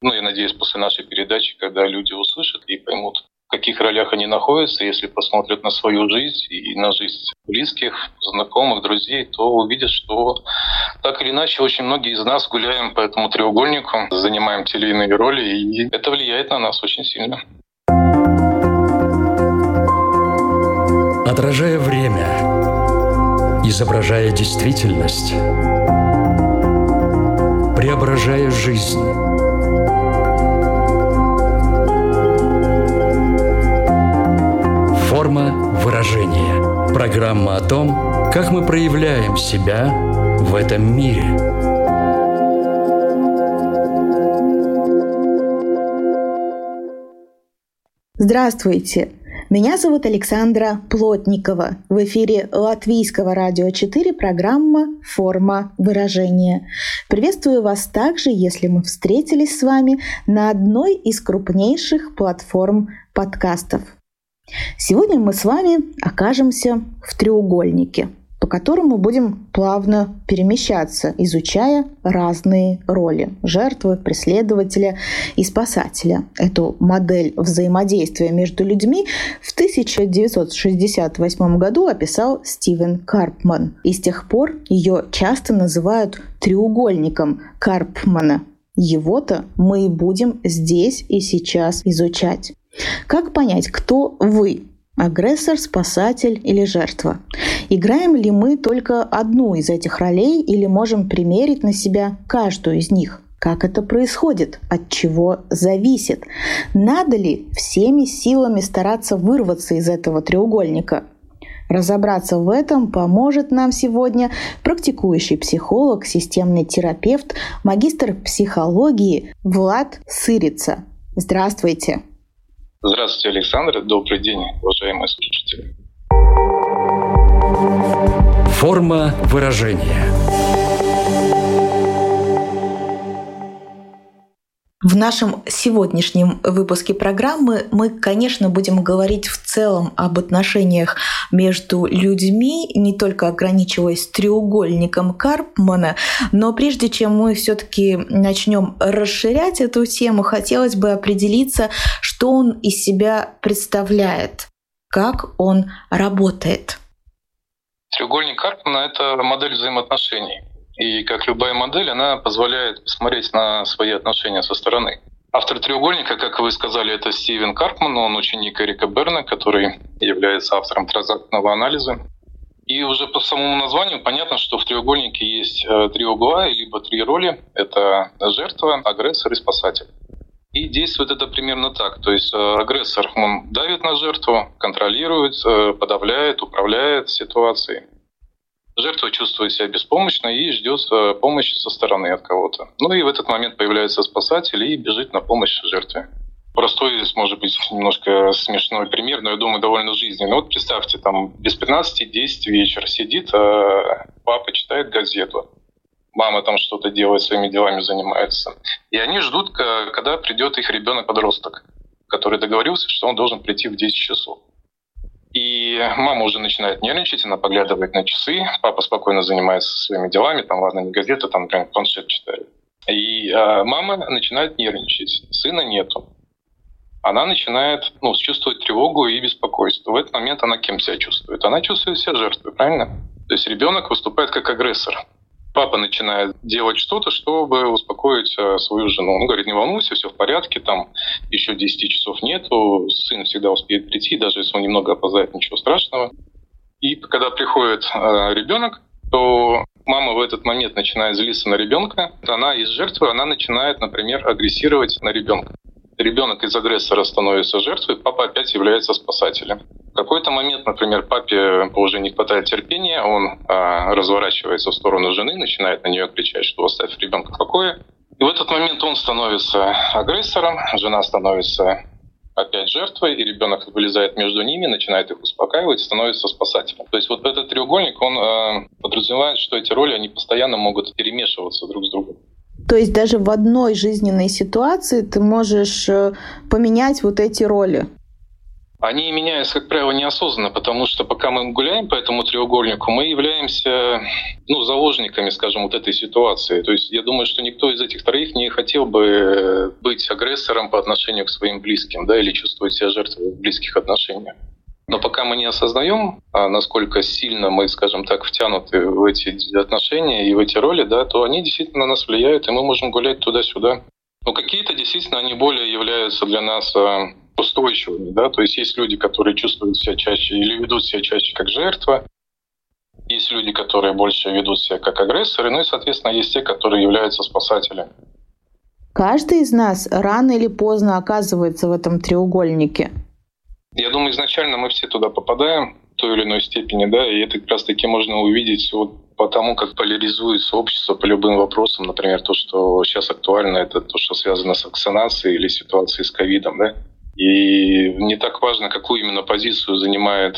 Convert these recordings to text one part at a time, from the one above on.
Ну, я надеюсь, после нашей передачи, когда люди услышат и поймут, в каких ролях они находятся, если посмотрят на свою жизнь и на жизнь близких, знакомых, друзей, то увидят, что так или иначе очень многие из нас гуляем по этому треугольнику, занимаем те или иные роли, и это влияет на нас очень сильно. Отражая время, изображая действительность, преображая жизнь. Форма выражения. Программа о том, как мы проявляем себя в этом мире. Здравствуйте! Меня зовут Александра Плотникова. В эфире Латвийского радио 4 программа «Форма выражения». Приветствую вас также, если мы встретились с вами на одной из крупнейших платформ подкастов. Сегодня мы с вами окажемся в треугольнике – по которому будем плавно перемещаться, изучая разные роли – жертвы, преследователя и спасателя. Эту модель взаимодействия между людьми в 1968 году описал Стивен Карпман. И с тех пор ее часто называют треугольником Карпмана. Его-то мы и будем здесь и сейчас изучать. Как понять, кто вы, Агрессор, спасатель или жертва? Играем ли мы только одну из этих ролей или можем примерить на себя каждую из них? Как это происходит? От чего зависит? Надо ли всеми силами стараться вырваться из этого треугольника? Разобраться в этом поможет нам сегодня практикующий психолог, системный терапевт, магистр психологии Влад Сырица. Здравствуйте! Здравствуйте, Александр. Добрый день, уважаемые слушатели. Форма выражения. В нашем сегодняшнем выпуске программы мы, конечно, будем говорить в целом об отношениях между людьми, не только ограничиваясь треугольником Карпмана, но прежде чем мы все-таки начнем расширять эту тему, хотелось бы определиться, что он из себя представляет, как он работает. Треугольник Карпмана — это модель взаимоотношений. И как любая модель, она позволяет посмотреть на свои отношения со стороны. Автор треугольника, как вы сказали, это Стивен Карпман, он ученик Эрика Берна, который является автором транзактного анализа. И уже по самому названию понятно, что в треугольнике есть э, три угла, либо три роли. Это жертва, агрессор и спасатель. И действует это примерно так. То есть э, агрессор, он давит на жертву, контролирует, э, подавляет, управляет ситуацией. Жертва чувствует себя беспомощно и ждет э, помощи со стороны от кого-то. Ну и в этот момент появляется спасатель и бежит на помощь жертве. Простой, может быть, немножко смешной пример, но я думаю, довольно жизненный. Вот представьте, там без 15 10 вечер сидит, а папа читает газету. Мама там что-то делает, своими делами занимается. И они ждут, когда придет их ребенок-подросток, который договорился, что он должен прийти в 10 часов. И мама уже начинает нервничать, она поглядывает на часы, папа спокойно занимается своими делами, там, ладно, не газета, там, например, планшет читает. И а, мама начинает нервничать, сына нету. Она начинает ну, чувствовать тревогу и беспокойство. В этот момент она кем себя чувствует? Она чувствует себя жертвой, правильно? То есть ребенок выступает как агрессор папа начинает делать что-то, чтобы успокоить э, свою жену. Он говорит, не волнуйся, все в порядке, там еще 10 часов нету, сын всегда успеет прийти, даже если он немного опоздает, ничего страшного. И когда приходит э, ребенок, то мама в этот момент начинает злиться на ребенка. Она из жертвы, она начинает, например, агрессировать на ребенка ребенок из агрессора становится жертвой, папа опять является спасателем. В какой-то момент, например, папе уже не хватает терпения, он а, разворачивается в сторону жены, начинает на нее кричать, что оставь ребенка в покое. И в этот момент он становится агрессором, жена становится опять жертвой, и ребенок вылезает между ними, начинает их успокаивать, становится спасателем. То есть вот этот треугольник, он э, подразумевает, что эти роли, они постоянно могут перемешиваться друг с другом. То есть даже в одной жизненной ситуации ты можешь э, поменять вот эти роли. они меняются, как правило, неосознанно, потому что пока мы гуляем по этому треугольнику, мы являемся ну, заложниками, скажем, вот этой ситуации. То есть я думаю, что никто из этих троих не хотел бы быть агрессором по отношению к своим близким, да, или чувствовать себя жертвой в близких отношениях. Но пока мы не осознаем, а насколько сильно мы, скажем так, втянуты в эти отношения и в эти роли, да, то они действительно на нас влияют, и мы можем гулять туда-сюда. Но какие-то действительно они более являются для нас а, устойчивыми. Да? То есть есть люди, которые чувствуют себя чаще или ведут себя чаще как жертва, есть люди, которые больше ведут себя как агрессоры, ну и, соответственно, есть те, которые являются спасателями. Каждый из нас рано или поздно оказывается в этом треугольнике. Я думаю, изначально мы все туда попадаем в той или иной степени, да, и это как раз-таки можно увидеть вот по тому, как поляризуется общество по любым вопросам. Например, то, что сейчас актуально, это то, что связано с вакцинацией или ситуацией с ковидом, да. И не так важно, какую именно позицию занимает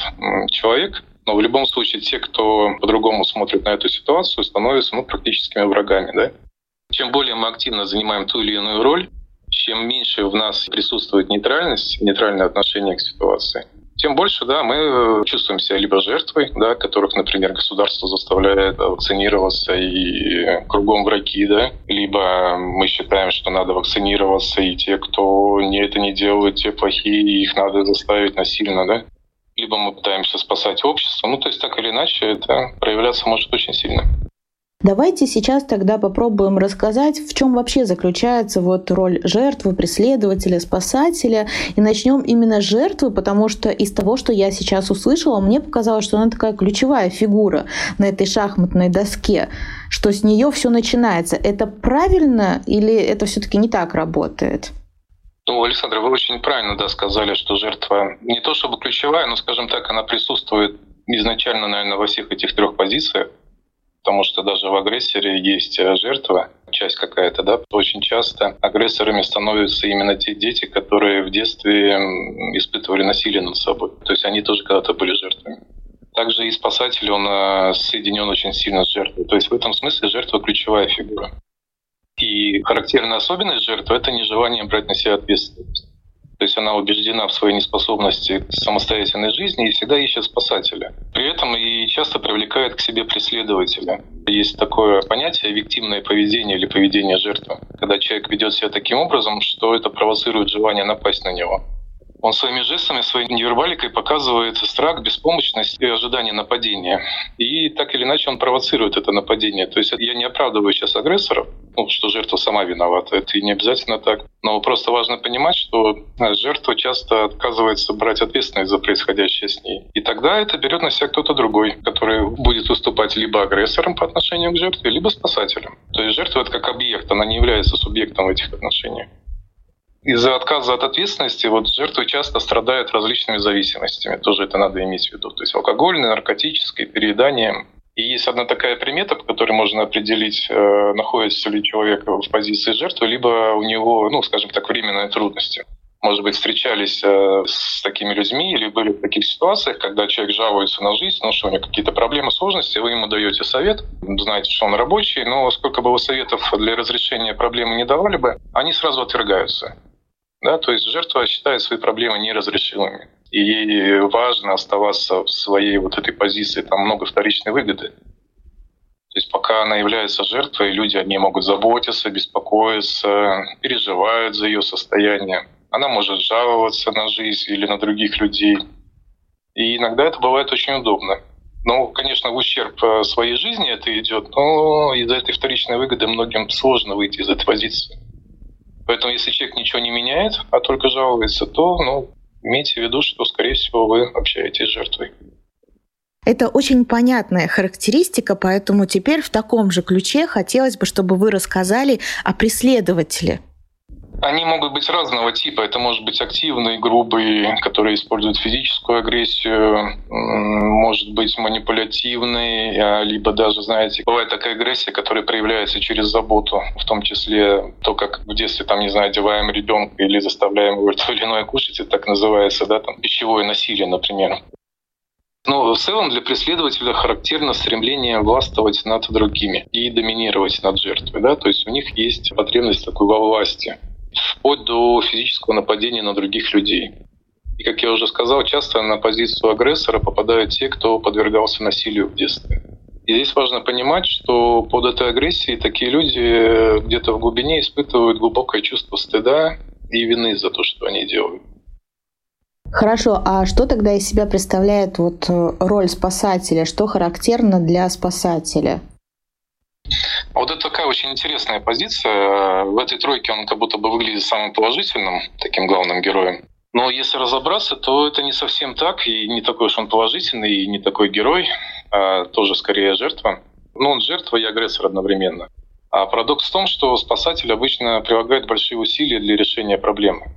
человек, но в любом случае те, кто по-другому смотрит на эту ситуацию, становятся ну, практическими врагами. Да? Чем более мы активно занимаем ту или иную роль, чем меньше в нас присутствует нейтральность, нейтральное отношение к ситуации, тем больше, да, мы э, чувствуем себя либо жертвой, да, которых, например, государство заставляет вакцинироваться и кругом враги, да, либо мы считаем, что надо вакцинироваться, и те, кто не это не делают, те плохие, и их надо заставить насильно, да. Либо мы пытаемся спасать общество. Ну, то есть так или иначе это проявляться может очень сильно. Давайте сейчас тогда попробуем рассказать, в чем вообще заключается вот роль жертвы, преследователя, спасателя. И начнем именно с жертвы, потому что из того, что я сейчас услышала, мне показалось, что она такая ключевая фигура на этой шахматной доске, что с нее все начинается. Это правильно или это все-таки не так работает? Ну, Александр, вы очень правильно да, сказали, что жертва не то чтобы ключевая, но, скажем так, она присутствует изначально, наверное, во всех этих трех позициях потому что даже в агрессоре есть э, жертва, часть какая-то, да, очень часто агрессорами становятся именно те дети, которые в детстве испытывали насилие над собой. То есть они тоже когда-то были жертвами. Также и спасатель, он э, соединен очень сильно с жертвой. То есть в этом смысле жертва ключевая фигура. И характерная особенность жертвы — это нежелание брать на себя ответственность. То есть она убеждена в своей неспособности к самостоятельной жизни и всегда ищет спасателя. При этом и часто привлекает к себе преследователя. Есть такое понятие виктимное поведение или поведение жертвы, когда человек ведет себя таким образом, что это провоцирует желание напасть на него. Он своими жестами, своей невербаликой показывает страх, беспомощность и ожидание нападения. И так или иначе он провоцирует это нападение. То есть я не оправдываю сейчас агрессоров, ну, что жертва сама виновата. Это и не обязательно так. Но просто важно понимать, что э, жертва часто отказывается брать ответственность за происходящее с ней. И тогда это берет на себя кто-то другой, который будет выступать либо агрессором по отношению к жертве, либо спасателем. То есть жертва — это как объект, она не является субъектом в этих отношениях. Из-за отказа от ответственности вот жертвы часто страдают различными зависимостями. Тоже это надо иметь в виду. То есть алкогольное, наркотическое, переедание. И есть одна такая примета, по которой можно определить, э, находится ли человек в позиции жертвы, либо у него, ну, скажем так, временные трудности. Может быть, встречались э, с такими людьми или были в таких ситуациях, когда человек жалуется на жизнь, ну, что у него какие-то проблемы, сложности, вы ему даете совет, знаете, что он рабочий, но сколько бы вы советов для разрешения проблемы не давали бы, они сразу отвергаются. Да, то есть жертва считает свои проблемы неразрешимыми. И важно оставаться в своей вот этой позиции, там много вторичной выгоды. То есть пока она является жертвой, люди о ней могут заботиться, беспокоиться, переживают за ее состояние. Она может жаловаться на жизнь или на других людей. И иногда это бывает очень удобно. Ну, конечно, в ущерб э, своей жизни это идет, но из-за этой вторичной выгоды многим сложно выйти из этой позиции. Поэтому если человек ничего не меняет, а только жалуется, то ну, имейте в виду, что, скорее всего, вы общаетесь с жертвой. Это очень понятная характеристика, поэтому теперь в таком же ключе хотелось бы, чтобы вы рассказали о преследователе. Они могут быть разного типа. Это может быть активный, грубый, который использует физическую агрессию, может быть манипулятивный, а, либо даже, знаете, бывает такая агрессия, которая проявляется через заботу, в том числе то, как в детстве, там, не знаю, одеваем ребенка или заставляем его то или иное кушать, это так называется, да, там, пищевое насилие, например. Но в целом для преследователя характерно стремление властвовать над другими и доминировать над жертвой. Да? То есть у них есть потребность такой во власти вплоть до физического нападения на других людей. И, как я уже сказал, часто на позицию агрессора попадают те, кто подвергался насилию в детстве. И здесь важно понимать, что под этой агрессией такие люди где-то в глубине испытывают глубокое чувство стыда и вины за то, что они делают. Хорошо, а что тогда из себя представляет вот э, роль спасателя? Что характерно для спасателя? Вот это такая очень интересная позиция. В этой тройке он как будто бы выглядит самым положительным, таким главным героем. Но если разобраться, то это не совсем так, и не такой уж он положительный, и не такой герой, а тоже скорее жертва. Ну, он жертва и агрессор одновременно. А парадокс в том, что спасатель обычно прилагает большие усилия для решения проблемы.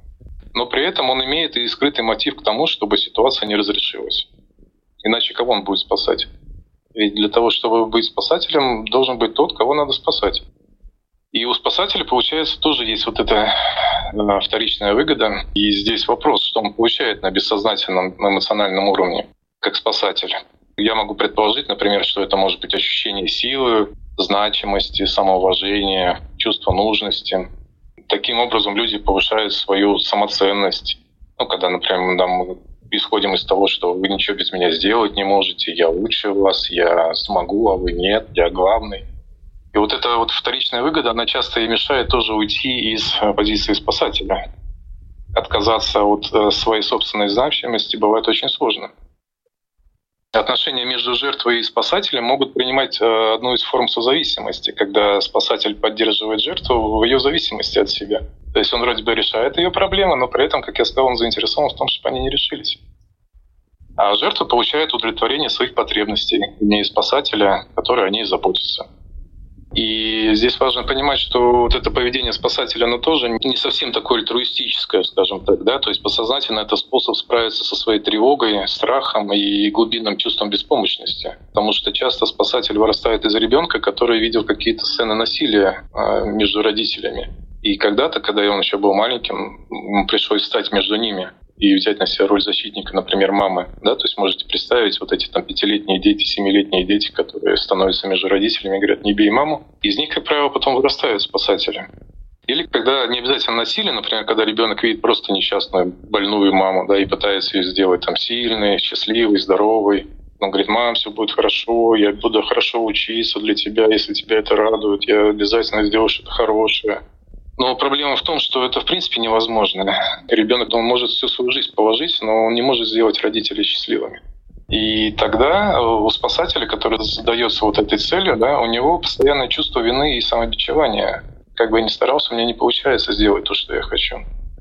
Но при этом он имеет и скрытый мотив к тому, чтобы ситуация не разрешилась. Иначе кого он будет спасать? Ведь для того, чтобы быть спасателем, должен быть тот, кого надо спасать. И у спасателя, получается, тоже есть вот эта э, вторичная выгода. И здесь вопрос, что он получает на бессознательном эмоциональном уровне, как спасатель. Я могу предположить, например, что это может быть ощущение силы, значимости, самоуважения, чувство нужности. Таким образом люди повышают свою самоценность. Ну, когда, например, мы исходим из того, что вы ничего без меня сделать не можете, я лучше вас, я смогу, а вы нет, я главный. И вот эта вот вторичная выгода, она часто и мешает тоже уйти из э, позиции спасателя. Отказаться от э, своей собственной значимости бывает очень сложно. Отношения между жертвой и спасателем могут принимать э, одну из форм созависимости, когда спасатель поддерживает жертву в ее зависимости от себя. То есть он вроде бы решает ее проблемы, но при этом, как я сказал, он заинтересован в том, чтобы они не решились. А жертва получает удовлетворение своих потребностей, не спасателя, который о ней заботится. И здесь важно понимать, что вот это поведение спасателя, оно тоже не совсем такое альтруистическое, скажем так, да, то есть подсознательно это способ справиться со своей тревогой, страхом и глубинным чувством беспомощности. Потому что часто спасатель вырастает из ребенка, который видел какие-то сцены насилия а, между родителями. И когда-то, когда он еще был маленьким, ему пришлось стать между ними и взять на себя роль защитника, например, мамы. Да? То есть можете представить вот эти там пятилетние дети, семилетние дети, которые становятся между родителями и говорят «не бей маму». Из них, как правило, потом вырастают спасатели. Или когда не обязательно насилие, например, когда ребенок видит просто несчастную, больную маму, да, и пытается ее сделать там сильной, счастливой, здоровой. Он говорит, мам, все будет хорошо, я буду хорошо учиться для тебя, если тебя это радует, я обязательно сделаю что-то хорошее. Но проблема в том, что это в принципе невозможно. Ребенок он может всю свою жизнь положить, но он не может сделать родителей счастливыми. И тогда у спасателя, который задается вот этой целью, да, у него постоянное чувство вины и самобичевания. Как бы я ни старался, у меня не получается сделать то, что я хочу.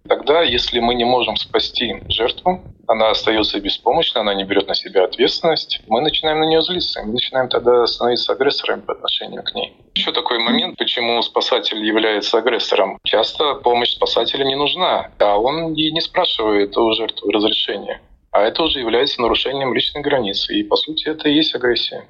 Тогда, если мы не можем спасти жертву, она остается беспомощной, она не берет на себя ответственность, мы начинаем на нее злиться, мы начинаем тогда становиться агрессорами по отношению к ней. Еще такой момент, почему спасатель является агрессором. Часто помощь спасателя не нужна, а он и не спрашивает у жертвы разрешения. А это уже является нарушением личной границы. И, по сути, это и есть агрессия.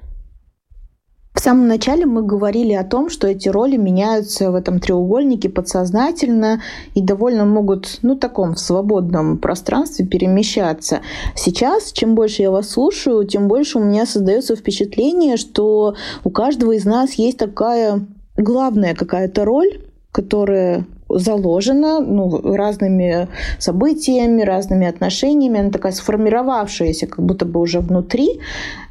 Самом начале мы говорили о том, что эти роли меняются в этом треугольнике подсознательно и довольно могут, ну, таком в свободном пространстве перемещаться. Сейчас, чем больше я вас слушаю, тем больше у меня создается впечатление, что у каждого из нас есть такая главная какая-то роль, которая заложена ну, разными событиями, разными отношениями, она такая сформировавшаяся как будто бы уже внутри.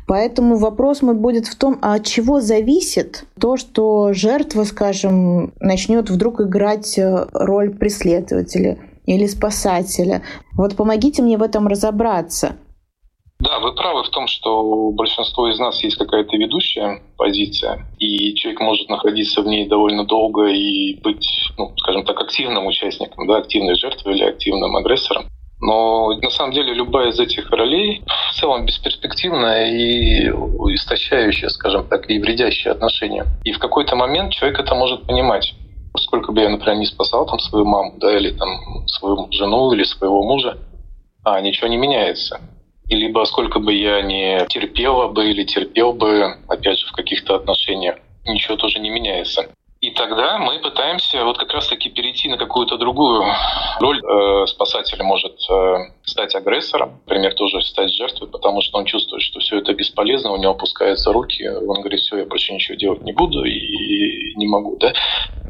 Поэтому вопрос мой будет в том, а от чего зависит то, что жертва, скажем, начнет вдруг играть э, роль преследователя или спасателя. Вот помогите мне в этом разобраться. Да, вы правы в том, что у большинства из нас есть какая-то ведущая позиция, и человек может находиться в ней довольно долго и быть, ну, скажем так, активным участником, да, активной жертвой или активным агрессором. Но на самом деле любая из этих ролей в целом бесперспективная и истощающая, скажем так, и вредящая отношения. И в какой-то момент человек это может понимать. Сколько бы я, например, не спасал там свою маму, да, или там свою жену, или своего мужа, а ничего не меняется. И либо сколько бы я не терпела бы или терпел бы, опять же, в каких-то отношениях, ничего тоже не меняется. И тогда мы пытаемся вот как раз-таки перейти на какую-то другую роль э, спасателя может э, стать агрессором, например, тоже стать жертвой, потому что он чувствует, что все это бесполезно, у него опускаются руки, он говорит, все, я больше ничего делать не буду и не могу, да.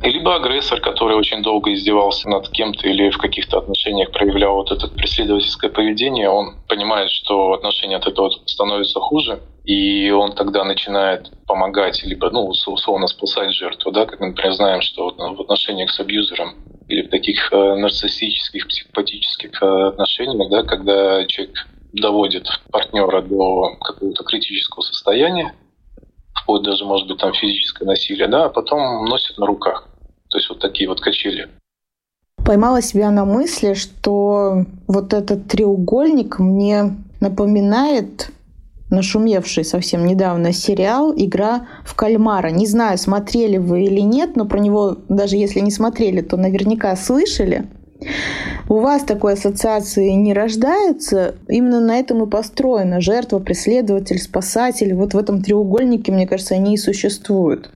Либо агрессор, который очень долго издевался над кем-то или в каких-то отношениях проявлял вот это преследовательское поведение, он понимает, что отношения от этого становятся хуже, и он тогда начинает помогать, либо, ну, условно спасать жертву, да, как мы, например, знаем, что в отношениях с абьюзером или в таких э, нарциссических, психопатических э, отношениях, да, когда человек доводит партнера до какого-то критического состояния, вплоть даже, может быть, там физическое насилие, да, а потом носит на руках. То есть вот такие вот качели. Поймала себя на мысли, что вот этот треугольник мне напоминает нашумевший совсем недавно сериал «Игра в кальмара». Не знаю, смотрели вы или нет, но про него, даже если не смотрели, то наверняка слышали. У вас такой ассоциации не рождается. Именно на этом и построена жертва, преследователь, спасатель. Вот в этом треугольнике, мне кажется, они и существуют.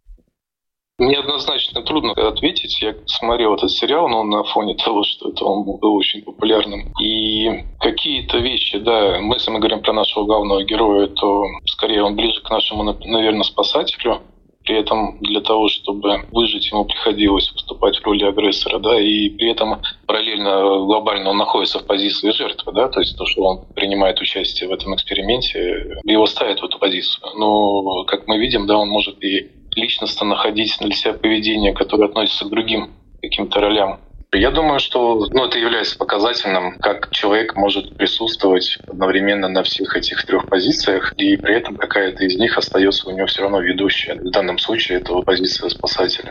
Мне однозначно трудно ответить. Я смотрел этот сериал, но на фоне того, что это он был очень популярным. И какие-то вещи, да, мы, если мы говорим про нашего главного героя, то скорее он ближе к нашему, наверное, спасателю. При этом для того, чтобы выжить, ему приходилось выступать в роли агрессора, да, и при этом параллельно глобально он находится в позиции жертвы, да, то есть то, что он принимает участие в этом эксперименте, его ставит в эту позицию. Но, как мы видим, да, он может и личностно находить для себя поведение, которое относится к другим каким-то ролям. Я думаю, что ну, это является показательным, как человек может присутствовать одновременно на всех этих трех позициях, и при этом какая-то из них остается у него все равно ведущая. В данном случае это позиция спасателя.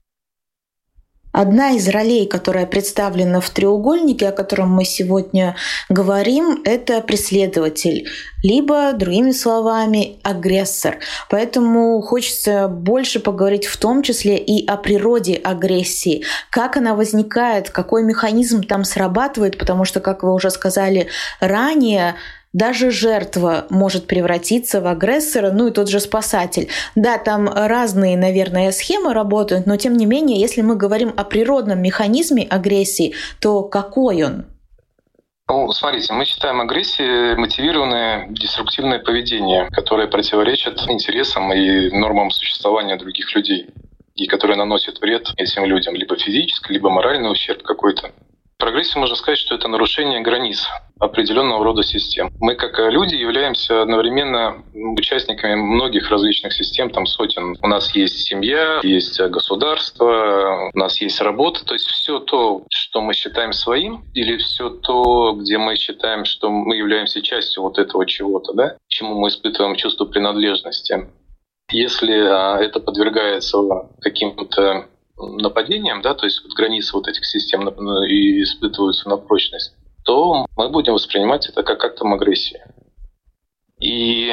Одна из ролей, которая представлена в треугольнике, о котором мы сегодня говорим, это преследователь, либо, другими словами, агрессор. Поэтому хочется больше поговорить в том числе и о природе агрессии, как она возникает, какой механизм там срабатывает, потому что, как вы уже сказали ранее, даже жертва может превратиться в агрессора, ну и тот же спасатель. Да, там разные, наверное, схемы работают, но тем не менее, если мы говорим о природном механизме агрессии, то какой он? Ну, смотрите, мы считаем агрессией мотивированное деструктивное поведение, которое противоречит интересам и нормам существования других людей и которое наносит вред этим людям, либо физический, либо моральный ущерб какой-то. Прогрессия можно сказать, что это нарушение границ определенного рода систем. Мы, как люди, являемся одновременно участниками многих различных систем, там сотен. У нас есть семья, есть государство, у нас есть работа. То есть все то, что мы считаем своим, или все то, где мы считаем, что мы являемся частью вот этого чего-то, да, чему мы испытываем чувство принадлежности. Если а, это подвергается каким-то нападением, да, то есть вот границы вот этих систем ну, и испытываются на прочность, то мы будем воспринимать это как актом агрессии. И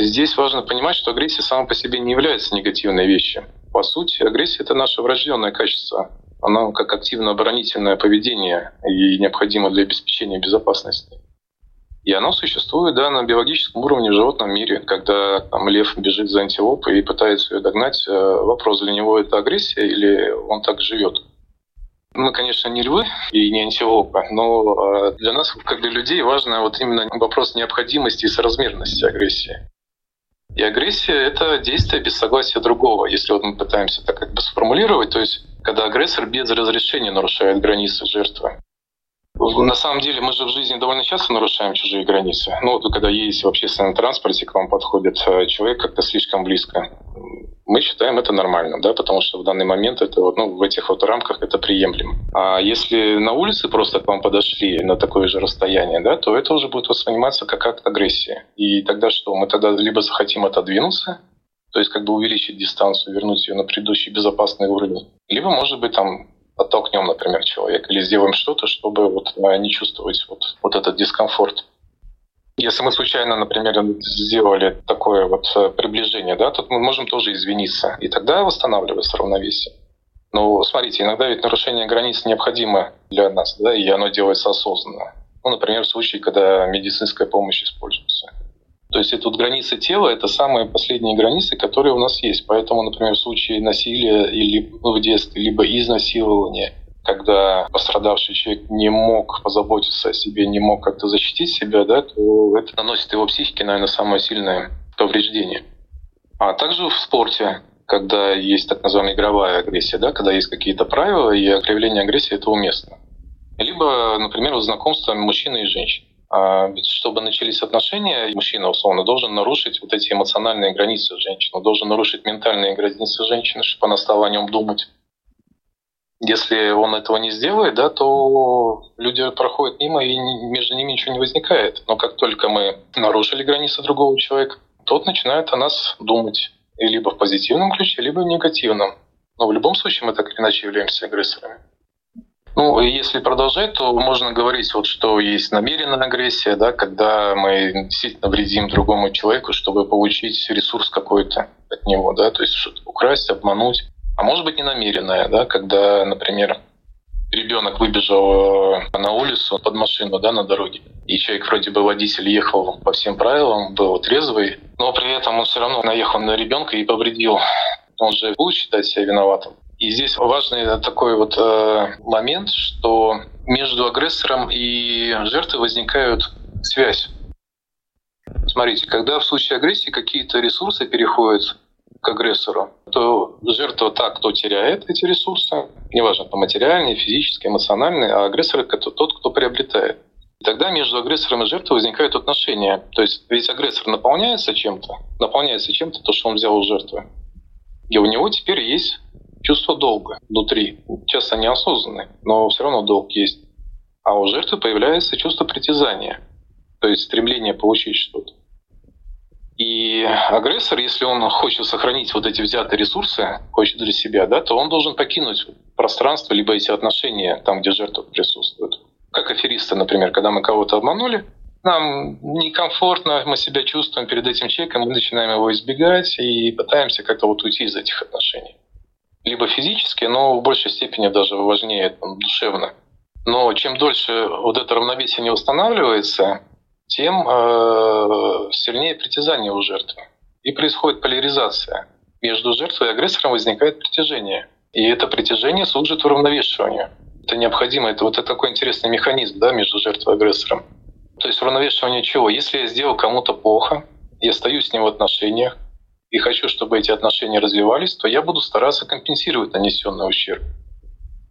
здесь важно понимать, что агрессия сама по себе не является негативной вещью. По сути, агрессия — это наше врожденное качество. Оно как активно-оборонительное поведение и необходимо для обеспечения безопасности. И оно существует да, на биологическом уровне в животном мире. Когда там, лев бежит за антилопой и пытается ее догнать, э, вопрос для него это агрессия или он так живет. Мы, конечно, не львы и не антилопы, но э, для нас, как для людей, важно вот именно вопрос необходимости и соразмерности агрессии. И агрессия — это действие без согласия другого, если вот мы пытаемся так как бы сформулировать, то есть когда агрессор без разрешения нарушает границы жертвы. На самом деле мы же в жизни довольно часто нарушаем чужие границы. Ну вот когда едете в общественном транспорте, к вам подходит э, человек как-то слишком близко. Мы считаем это нормально, да, потому что в данный момент это вот, ну, в этих вот рамках это приемлемо. А если на улице просто к вам подошли на такое же расстояние, да, то это уже будет восприниматься как акт агрессии. И тогда что? Мы тогда либо захотим отодвинуться, то есть как бы увеличить дистанцию, вернуть ее на предыдущий безопасный уровень, либо, может быть, там оттолкнем, например, человека, или сделаем что-то, чтобы вот э, не чувствовать вот, вот этот дискомфорт. Если мы случайно, например, сделали такое вот э, приближение, да, то мы можем тоже извиниться, и тогда восстанавливается равновесие. Но смотрите, иногда ведь нарушение границ необходимо для нас, да, и оно делается осознанно. Ну, например, в случае, когда медицинская помощь используется. То есть это вот границы тела — это самые последние границы, которые у нас есть. Поэтому, например, в случае насилия или в детстве, либо изнасилования, когда пострадавший человек не мог позаботиться о себе, не мог как-то защитить себя, да, то это наносит его психике, наверное, самое сильное повреждение. А также в спорте, когда есть так называемая игровая агрессия, да, когда есть какие-то правила, и проявление агрессии это уместно. Либо, например, вот знакомство мужчины и женщины. А ведь чтобы начались отношения, мужчина, условно, должен нарушить вот эти эмоциональные границы женщины, должен нарушить ментальные границы женщины, чтобы она стала о нем думать. Если он этого не сделает, да, то люди проходят мимо, и между ними ничего не возникает. Но как только мы нарушили границы другого человека, тот начинает о нас думать. И либо в позитивном ключе, либо в негативном. Но в любом случае мы так или иначе являемся агрессорами. Ну, если продолжать, то можно говорить, вот, что есть намеренная агрессия, да, когда мы действительно вредим другому человеку, чтобы получить ресурс какой-то от него, да, то есть что-то украсть, обмануть. А может быть, ненамеренная, да, когда, например, ребенок выбежал э, на улицу под машину да, на дороге, и человек вроде бы водитель ехал по всем правилам, был трезвый, но при этом он все равно наехал на ребенка и повредил. Он же будет считать себя виноватым. И здесь важный такой вот э, момент, что между агрессором и жертвой возникает связь. Смотрите, когда в случае агрессии какие-то ресурсы переходят к агрессору, то жертва та, кто теряет эти ресурсы, неважно, то материальные, физические, эмоциональные, а агрессор — это тот, кто приобретает. И тогда между агрессором и жертвой возникают отношения. То есть ведь агрессор наполняется чем-то, наполняется чем-то то, что он взял у жертвы. И у него теперь есть чувство долга внутри. Часто неосознанный, но все равно долг есть. А у жертвы появляется чувство притязания, то есть стремление получить что-то. И агрессор, если он хочет сохранить вот эти взятые ресурсы, хочет для себя, да, то он должен покинуть пространство, либо эти отношения там, где жертва присутствует. Как аферисты, например, когда мы кого-то обманули, нам некомфортно, мы себя чувствуем перед этим человеком, мы начинаем его избегать и пытаемся как-то вот уйти из этих отношений либо физически, но в большей степени даже важнее там, душевно. Но чем дольше вот это равновесие не устанавливается, тем э, сильнее притязание у жертвы. И происходит поляризация. Между жертвой и агрессором возникает притяжение. И это притяжение служит уравновешиванию. Это необходимо. Это вот это такой интересный механизм да, между жертвой и агрессором. То есть уравновешивание чего? Если я сделал кому-то плохо, я остаюсь с ним в отношениях, и хочу, чтобы эти отношения развивались, то я буду стараться компенсировать нанесенный ущерб.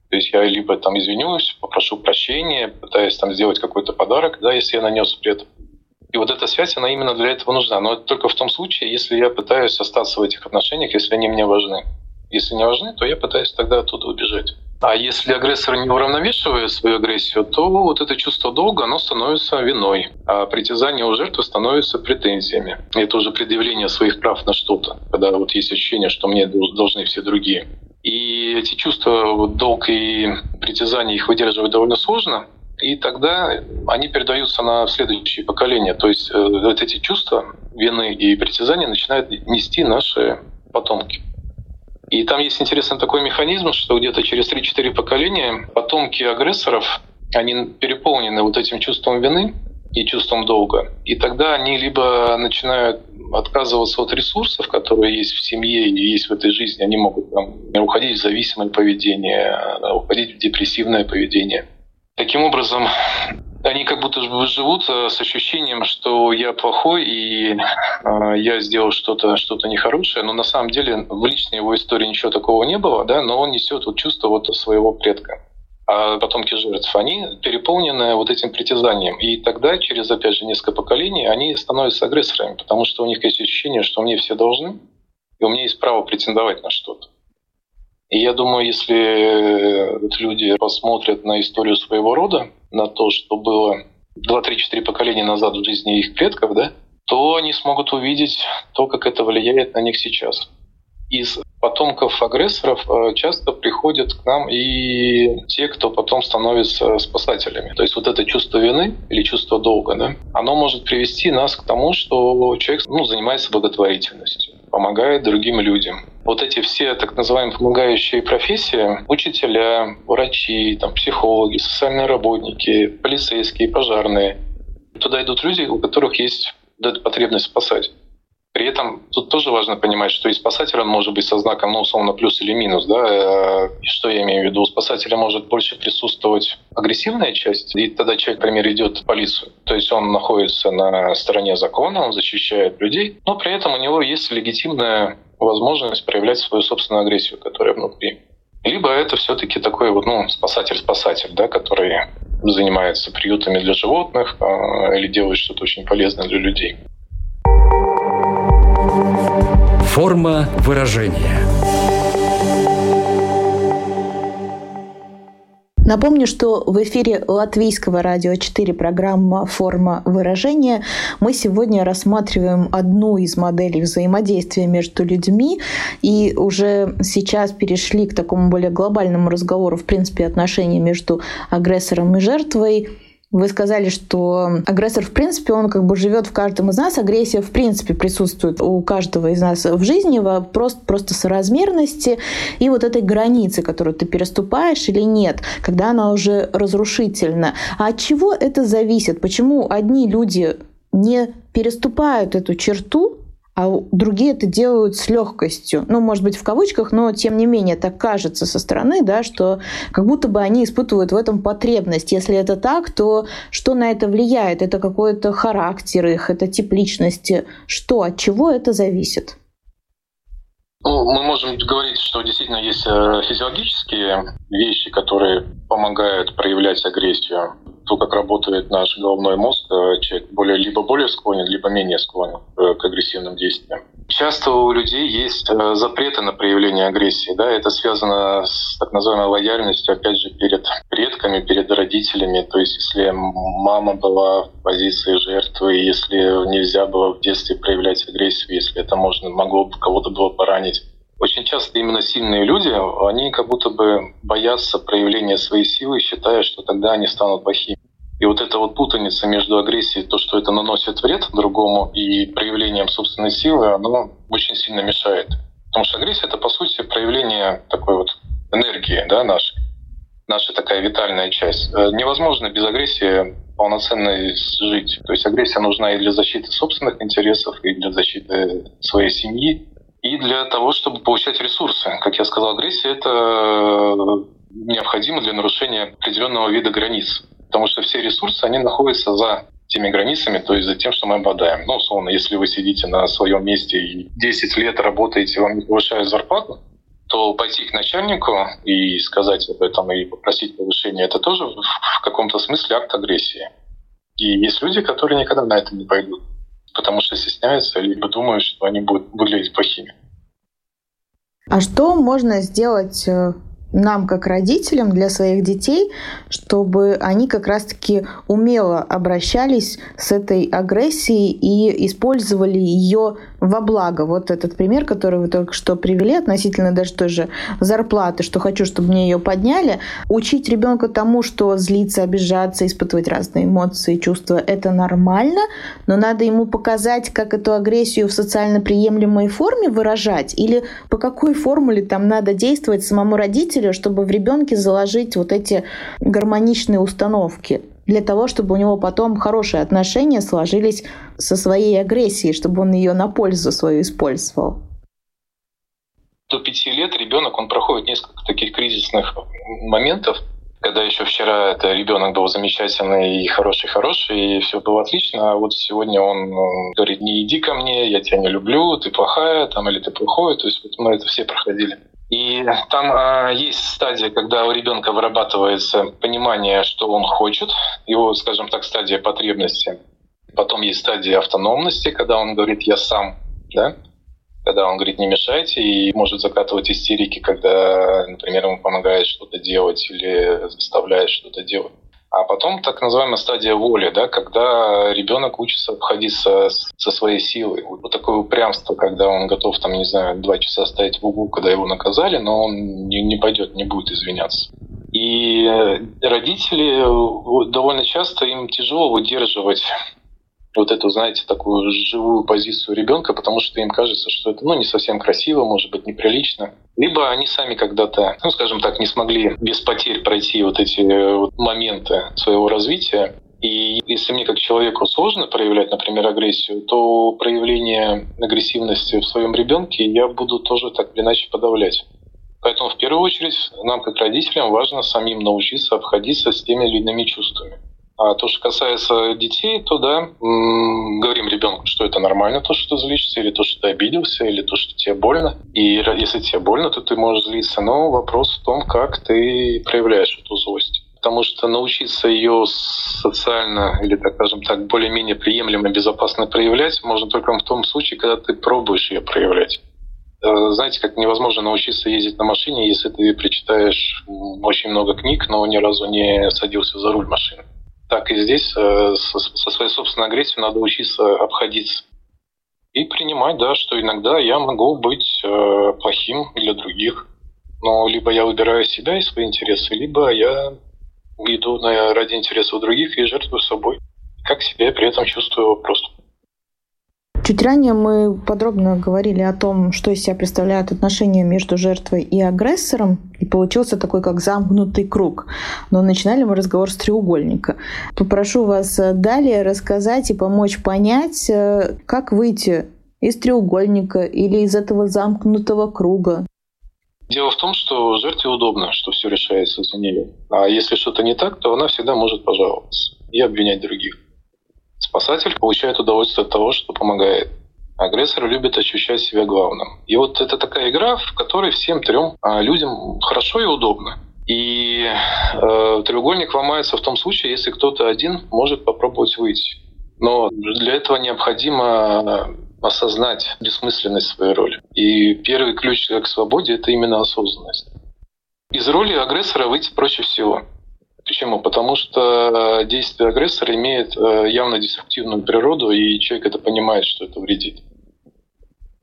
То есть я либо там извинюсь, попрошу прощения, пытаюсь там сделать какой-то подарок, да, если я нанес вред. И вот эта связь, она именно для этого нужна. Но это только в том случае, если я пытаюсь остаться в этих отношениях, если они мне важны. Если не важны, то я пытаюсь тогда оттуда убежать. А если агрессор не уравновешивает свою агрессию, то вот это чувство долга, оно становится виной, а притязание у жертвы становится претензиями. Это уже предъявление своих прав на что-то, когда вот есть ощущение, что мне должны все другие. И эти чувства, вот долг и притязание, их выдерживать довольно сложно, и тогда они передаются на следующие поколения. То есть э, вот эти чувства вины и притязания начинают нести наши потомки. И там есть интересный такой механизм, что где-то через 3-4 поколения потомки агрессоров, они переполнены вот этим чувством вины и чувством долга. И тогда они либо начинают отказываться от ресурсов, которые есть в семье и есть в этой жизни, они могут там, уходить в зависимое поведение, уходить в депрессивное поведение. Таким образом, они как будто живут э, с ощущением, что я плохой и э, я сделал что-то что нехорошее, но на самом деле в личной его истории ничего такого не было, да, но он несет вот чувство вот своего предка. А потомки жертв, они переполнены вот этим притязанием. И тогда, через, опять же, несколько поколений, они становятся агрессорами, потому что у них есть ощущение, что мне все должны, и у меня есть право претендовать на что-то. И я думаю, если э, люди посмотрят на историю своего рода, на то, что было 2-3-4 поколения назад в жизни их предков, да, то они смогут увидеть то, как это влияет на них сейчас. Из потомков агрессоров э, часто приходят к нам и те, кто потом становится спасателями. То есть вот это чувство вины или чувство долга, да, оно может привести нас к тому, что человек ну, занимается благотворительностью помогает другим людям. Вот эти все так называемые помогающие профессии, учителя, врачи, там, психологи, социальные работники, полицейские, пожарные, туда идут люди, у которых есть эта потребность спасать. При этом тут тоже важно понимать, что и спасатель он может быть со знаком, ну, условно, плюс или минус. Да? Э, что я имею в виду? У спасателя может больше присутствовать агрессивная часть, и тогда человек, например, идет в полицию. То есть он находится на стороне закона, он защищает людей, но при этом у него есть легитимная возможность проявлять свою собственную агрессию, которая внутри. Либо это все-таки такой вот, ну, спасатель-спасатель, да, который занимается приютами для животных э, или делает что-то очень полезное для людей. Форма выражения. Напомню, что в эфире Латвийского радио 4 программа «Форма выражения» мы сегодня рассматриваем одну из моделей взаимодействия между людьми и уже сейчас перешли к такому более глобальному разговору, в принципе, отношения между агрессором и жертвой – вы сказали, что агрессор, в принципе, он как бы живет в каждом из нас. Агрессия, в принципе, присутствует у каждого из нас в жизни, вопрос просто соразмерности и вот этой границы, которую ты переступаешь или нет, когда она уже разрушительна. А от чего это зависит? Почему одни люди не переступают эту черту, а другие это делают с легкостью. Ну, может быть, в кавычках, но тем не менее так кажется со стороны, да, что как будто бы они испытывают в этом потребность. Если это так, то что на это влияет? Это какой-то характер их, это тип личности. Что, от чего это зависит? Ну, мы можем говорить, что действительно есть э, физиологические вещи, которые помогают проявлять агрессию. То, как работает наш головной мозг, э, человек более, либо более склонен, либо менее склонен э, к агрессивным действиям. Часто у людей есть запреты на проявление агрессии. Да? Это связано с так называемой лояльностью, опять же, перед предками, перед родителями. То есть, если мама была в позиции жертвы, если нельзя было в детстве проявлять агрессию, если это можно, могло кого-то было поранить, очень часто именно сильные люди, они как будто бы боятся проявления своей силы, считая, что тогда они станут плохими. И вот эта вот путаница между агрессией, то, что это наносит вред другому, и проявлением собственной силы, оно очень сильно мешает. Потому что агрессия — это, по сути, проявление такой вот энергии да, нашей, наша такая витальная часть. Э, невозможно без агрессии полноценно жить. То есть агрессия нужна и для защиты собственных интересов, и для защиты своей семьи, и для того, чтобы получать ресурсы. Как я сказал, агрессия — это э, необходимо для нарушения определенного вида границ. Потому что все ресурсы, они находятся за теми границами, то есть за тем, что мы обладаем. Ну, условно, если вы сидите на своем месте и 10 лет работаете, вам не повышают зарплату, то пойти к начальнику и сказать об этом и попросить повышения, это тоже в каком-то смысле акт агрессии. И есть люди, которые никогда на это не пойдут потому что стесняются, либо думают, что они будут выглядеть плохими. А что можно сделать э, нам, как родителям, для своих детей, чтобы они как раз-таки умело обращались с этой агрессией и использовали ее во благо. Вот этот пример, который вы только что привели относительно даже той же зарплаты, что хочу, чтобы мне ее подняли. Учить ребенка тому, что злиться, обижаться, испытывать разные эмоции, чувства, это нормально, но надо ему показать, как эту агрессию в социально приемлемой форме выражать или по какой формуле там надо действовать самому родителю, чтобы в ребенке заложить вот эти гармоничные установки для того, чтобы у него потом хорошие отношения сложились со своей агрессией, чтобы он ее на пользу свою использовал. До пяти лет ребенок, он проходит несколько таких кризисных моментов, когда еще вчера это ребенок был замечательный и хороший-хороший, и все было отлично, а вот сегодня он говорит, не иди ко мне, я тебя не люблю, ты плохая, там, или ты плохой, то есть вот мы это все проходили. И там а, есть стадия, когда у ребенка вырабатывается понимание, что он хочет, его, скажем так, стадия потребности. Потом есть стадия автономности, когда он говорит «я сам», да? когда он говорит «не мешайте» и может закатывать истерики, когда, например, ему помогает что-то делать или заставляет что-то делать. А потом так называемая стадия воли, да, когда ребенок учится обходиться со своей силой. Вот такое упрямство, когда он готов, там, не знаю, два часа стоять в углу, когда его наказали, но он не, не пойдет, не будет извиняться. И родители довольно часто им тяжело выдерживать вот эту, знаете, такую живую позицию ребенка, потому что им кажется, что это ну, не совсем красиво, может быть, неприлично. Либо они сами когда-то, ну, скажем так, не смогли без потерь пройти вот эти вот моменты своего развития, И если мне как человеку сложно проявлять, например, агрессию, то проявление агрессивности в своем ребенке я буду тоже так или иначе подавлять. Поэтому в первую очередь нам, как родителям, важно самим научиться обходиться с теми или иными чувствами. А то, что касается детей, то да, говорим ребенку, что это нормально, то, что ты злишься, или то, что ты обиделся, или то, что тебе больно. И если тебе больно, то ты можешь злиться. Но вопрос в том, как ты проявляешь эту злость. Потому что научиться ее социально или, так скажем так, более-менее приемлемо, безопасно проявлять можно только в том случае, когда ты пробуешь ее проявлять. Э, знаете, как невозможно научиться ездить на машине, если ты прочитаешь очень много книг, но ни разу не садился за руль машины так и здесь э, со своей собственной агрессией надо учиться обходиться. И принимать, да, что иногда я могу быть э, плохим для других. Но либо я выбираю себя и свои интересы, либо я иду ради интересов других и жертвую собой. Как себя при этом чувствую просто. Чуть ранее мы подробно говорили о том, что из себя представляют отношения между жертвой и агрессором, и получился такой как замкнутый круг. Но начинали мы разговор с треугольника. Попрошу вас э, далее рассказать и помочь понять, э, как выйти из треугольника или из этого замкнутого круга. Дело в том, что жертве удобно, что все решается за нее. А если что-то не так, то она всегда может пожаловаться и обвинять других. Спасатель получает удовольствие от того, что помогает. Агрессор любит ощущать себя главным. И вот это такая игра, в которой всем трем а, людям хорошо и удобно. И э, треугольник ломается в том случае, если кто-то один может попробовать выйти. Но для этого необходимо осознать бессмысленность своей роли. И первый ключ к свободе — это именно осознанность. Из роли агрессора выйти проще всего. Почему? Потому что действие агрессора имеет э, явно деструктивную природу, и человек это понимает, что это вредит.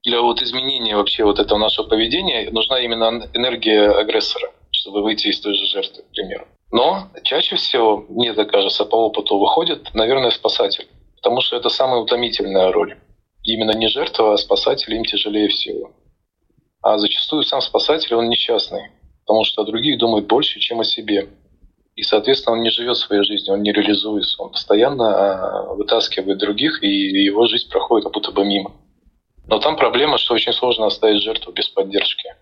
Для вот изменения вообще вот этого нашего поведения нужна именно энергия агрессора, чтобы выйти из той же жертвы, к примеру. Но чаще всего, мне так кажется, по опыту выходит, наверное, спасатель. Потому что это самая утомительная роль. Именно не жертва, а спасатель им тяжелее всего. А зачастую сам спасатель, он несчастный. Потому что о других думает больше, чем о себе. И, соответственно, он не живет своей жизнью, он не реализуется. Он постоянно а, вытаскивает других, и его жизнь проходит как будто бы мимо. Но там проблема, что очень сложно оставить жертву без поддержки.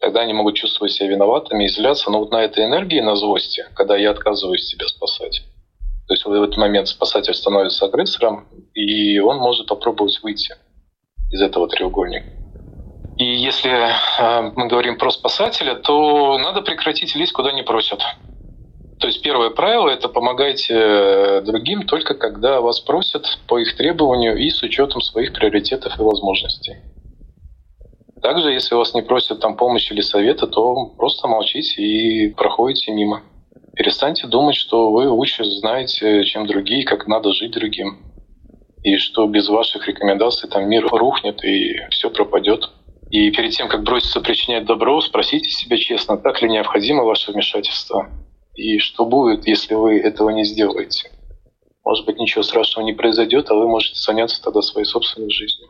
Тогда они могут чувствовать себя виноватыми, изляться. Но вот на этой энергии, на злости, когда я отказываюсь себя спасать, то есть в этот момент спасатель становится агрессором, и он может попробовать выйти из этого треугольника. И если э, мы говорим про спасателя, то надо прекратить лезть куда не просят. То есть первое правило – это помогайте э, другим только когда вас просят по их требованию и с учетом своих приоритетов и возможностей. Также, если вас не просят там помощи или совета, то просто молчите и проходите мимо. Перестаньте думать, что вы лучше знаете, чем другие, как надо жить другим. И что без ваших рекомендаций там мир рухнет и все пропадет. И перед тем, как броситься причинять добро, спросите себя честно, так ли необходимо ваше вмешательство – и что будет, если вы этого не сделаете? Может быть, ничего страшного не произойдет, а вы можете заняться тогда своей собственной жизнью.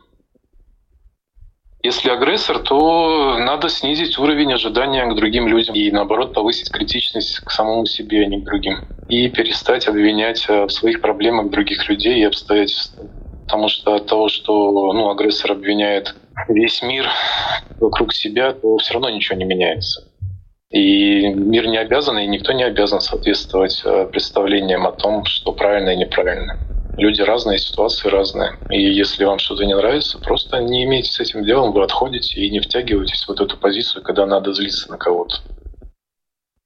Если агрессор, то надо снизить уровень ожидания к другим людям и, наоборот, повысить критичность к самому себе, а не к другим. И перестать обвинять э, в своих проблемах других людей и обстоятельств. Потому что от того, что ну, агрессор обвиняет весь мир вокруг себя, то все равно ничего не меняется. И мир не обязан, и никто не обязан соответствовать э, представлениям о том, что правильно и неправильно. Люди разные, ситуации разные. И если вам что-то не нравится, просто не имейте с этим делом, вы отходите и не втягивайтесь в вот эту позицию, когда надо злиться на кого-то.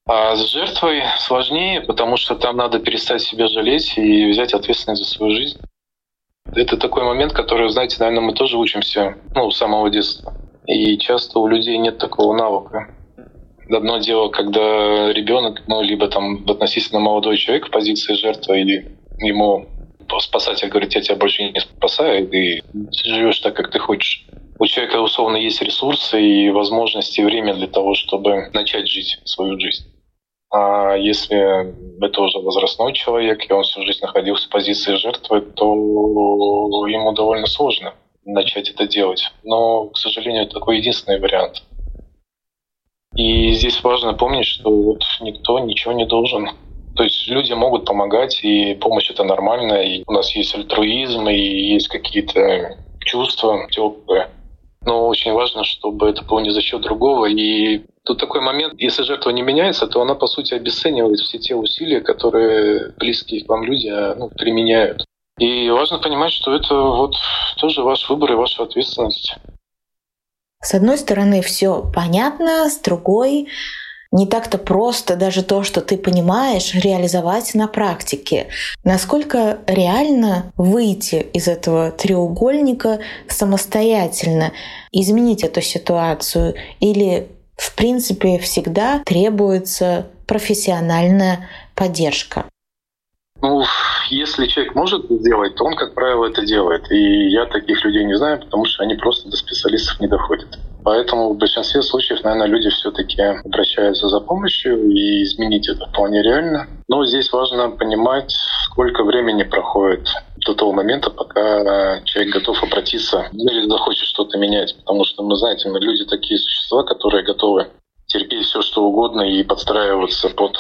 А с жертвой сложнее, потому что там надо перестать себя жалеть и взять ответственность за свою жизнь. Это такой момент, который, знаете, наверное, мы тоже учимся ну, с самого детства. И часто у людей нет такого навыка. Одно дело, когда ребенок, ну, либо там относительно молодой человек в позиции жертвы, или ему спасатель говорит, я тебя больше не спасаю, и живешь так, как ты хочешь. У человека, условно, есть ресурсы и возможности, и время для того, чтобы начать жить свою жизнь. А если это уже возрастной человек, и он всю жизнь находился в позиции жертвы, то ему довольно сложно начать это делать. Но, к сожалению, это такой единственный вариант – и здесь важно помнить, что вот никто ничего не должен. То есть люди могут помогать, и помощь это нормально, и у нас есть альтруизм, и есть какие-то чувства теплые. Но очень важно, чтобы это было не за счет другого. И тут такой момент, если жертва не меняется, то она, по сути, обесценивает все те усилия, которые близкие к вам люди ну, применяют. И важно понимать, что это вот тоже ваш выбор и ваша ответственность. С одной стороны, все понятно, с другой не так-то просто даже то, что ты понимаешь, реализовать на практике. Насколько реально выйти из этого треугольника самостоятельно, изменить эту ситуацию или в принципе всегда требуется профессиональная поддержка. Ну, если человек может сделать, то он, как правило, это делает. И я таких людей не знаю, потому что они просто до специалистов не доходят. Поэтому в большинстве случаев, наверное, люди все-таки обращаются за помощью, и изменить это вполне реально. Но здесь важно понимать, сколько времени проходит до того момента, пока человек готов обратиться или захочет что-то менять. Потому что мы знаете, мы люди такие существа, которые готовы терпеть все, что угодно и подстраиваться под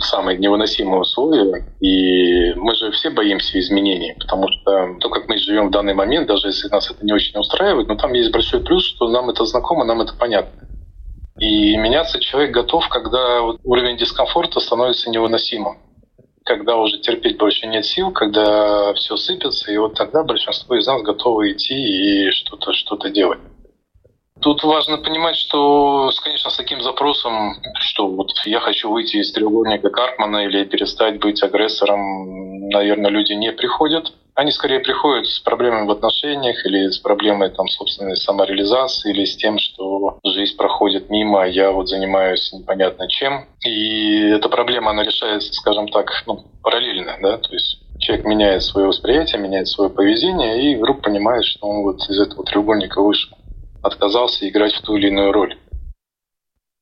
самые невыносимые условия. И мы же все боимся изменений, потому что то, как мы живем в данный момент, даже если нас это не очень устраивает, но там есть большой плюс, что нам это знакомо, нам это понятно. И меняться человек готов, когда уровень дискомфорта становится невыносимым. Когда уже терпеть больше нет сил, когда все сыпется, и вот тогда большинство из нас готовы идти и что-то что делать. Тут важно понимать, что, конечно, с таким запросом, что вот я хочу выйти из треугольника Карпмана или перестать быть агрессором, наверное, люди не приходят. Они скорее приходят с проблемами в отношениях или с проблемой там, собственной самореализации или с тем, что жизнь проходит мимо, а я вот занимаюсь непонятно чем. И эта проблема, она решается, скажем так, ну, параллельно, да, то есть человек меняет свое восприятие, меняет свое поведение и вдруг понимает, что он вот из этого треугольника вышел отказался играть в ту или иную роль.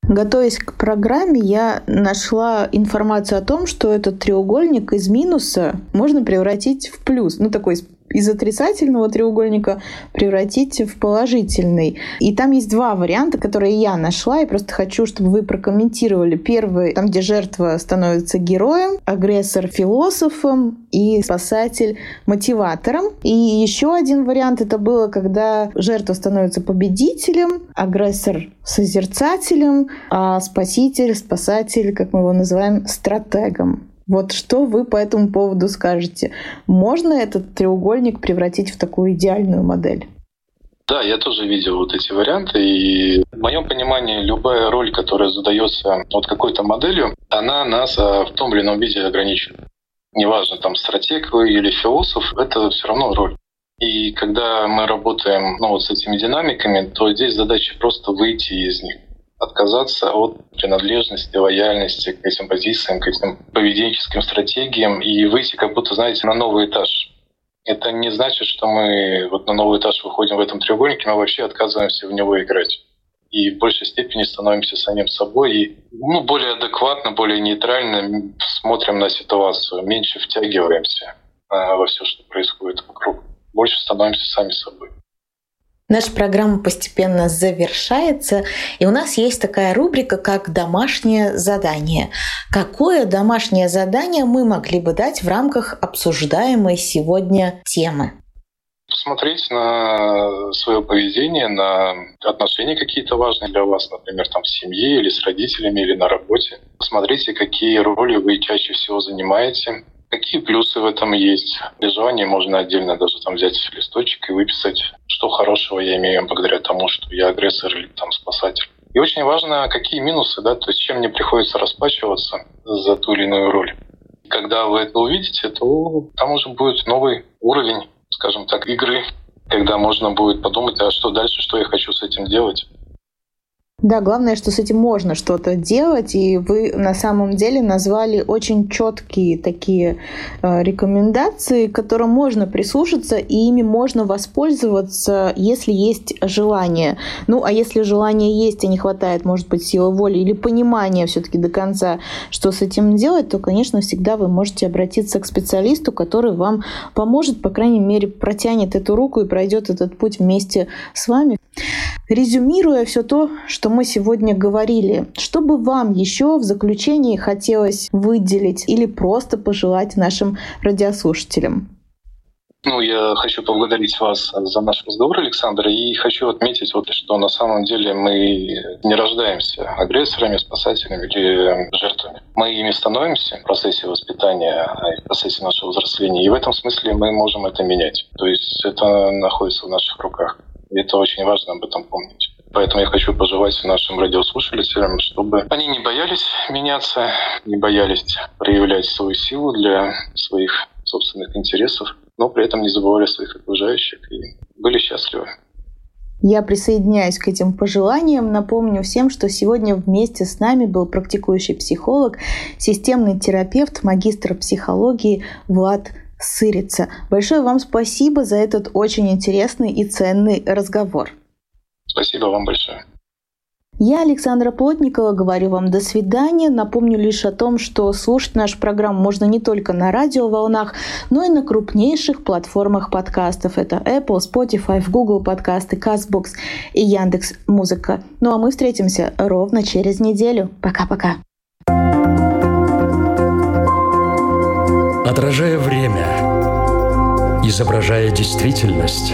Готовясь к программе, я нашла информацию о том, что этот треугольник из минуса можно превратить в плюс. Ну, такой из отрицательного треугольника превратить в положительный. И там есть два варианта, которые я нашла, и просто хочу, чтобы вы прокомментировали. Первый, там, где жертва становится героем, агрессор философом и спасатель мотиватором. И еще один вариант это было, когда жертва становится победителем, агрессор созерцателем, а спаситель, спасатель, как мы его называем, стратегом. Вот что вы по этому поводу скажете? Можно этот треугольник превратить в такую идеальную модель? Да, я тоже видел вот эти варианты, и в моем понимании любая роль, которая задается вот какой-то моделью, она нас а, в том или ином виде ограничивает. Неважно, там стратег вы или философ, это все равно роль. И когда мы работаем ну, вот с этими динамиками, то здесь задача просто выйти из них отказаться от принадлежности, лояльности к этим позициям, к этим поведенческим стратегиям и выйти как будто, знаете, на новый этаж. Это не значит, что мы вот на новый этаж выходим в этом треугольнике, мы вообще отказываемся в него играть. И в большей степени становимся самим собой и ну, более адекватно, более нейтрально смотрим на ситуацию, меньше втягиваемся а, во все, что происходит вокруг. Больше становимся сами собой. Наша программа постепенно завершается, и у нас есть такая рубрика, как «Домашнее задание». Какое домашнее задание мы могли бы дать в рамках обсуждаемой сегодня темы? Посмотреть на свое поведение, на отношения какие-то важные для вас, например, там в семье или с родителями, или на работе. Посмотрите, какие роли вы чаще всего занимаете, Какие плюсы в этом есть? При желании можно отдельно даже там взять листочек и выписать, что хорошего я имею благодаря тому, что я агрессор или там спасатель. И очень важно, какие минусы, да, то есть чем мне приходится расплачиваться за ту или иную роль. Когда вы это увидите, то там уже будет новый уровень, скажем так, игры, когда можно будет подумать, а что дальше, что я хочу с этим делать. Да, главное, что с этим можно что-то делать, и вы на самом деле назвали очень четкие такие э, рекомендации, к которым можно прислушаться, и ими можно воспользоваться, если есть желание. Ну, а если желание есть, и не хватает, может быть, силы воли или понимания все-таки до конца, что с этим делать, то, конечно, всегда вы можете обратиться к специалисту, который вам поможет, по крайней мере, протянет эту руку и пройдет этот путь вместе с вами. Резюмируя все то, что что мы сегодня говорили. Что бы вам еще в заключении хотелось выделить или просто пожелать нашим радиослушателям? Ну, я хочу поблагодарить вас за наш разговор, Александр, и хочу отметить, вот, что на самом деле мы не рождаемся агрессорами, спасателями или жертвами. Мы ими становимся в процессе воспитания, в процессе нашего взросления, и в этом смысле мы можем это менять. То есть это находится в наших руках. И это очень важно об этом помнить. Поэтому я хочу пожелать нашим радиослушателям, чтобы они не боялись меняться, не боялись проявлять свою силу для своих собственных интересов, но при этом не забывали своих окружающих и были счастливы. Я присоединяюсь к этим пожеланиям. Напомню всем, что сегодня вместе с нами был практикующий психолог, системный терапевт, магистр психологии Влад Сырица. Большое вам спасибо за этот очень интересный и ценный разговор. Спасибо вам большое. Я, Александра Плотникова, говорю вам до свидания. Напомню лишь о том, что слушать нашу программу можно не только на радиоволнах, но и на крупнейших платформах подкастов. Это Apple, Spotify, Google подкасты, CastBox и Яндекс Музыка. Ну а мы встретимся ровно через неделю. Пока-пока. Отражая время, изображая действительность,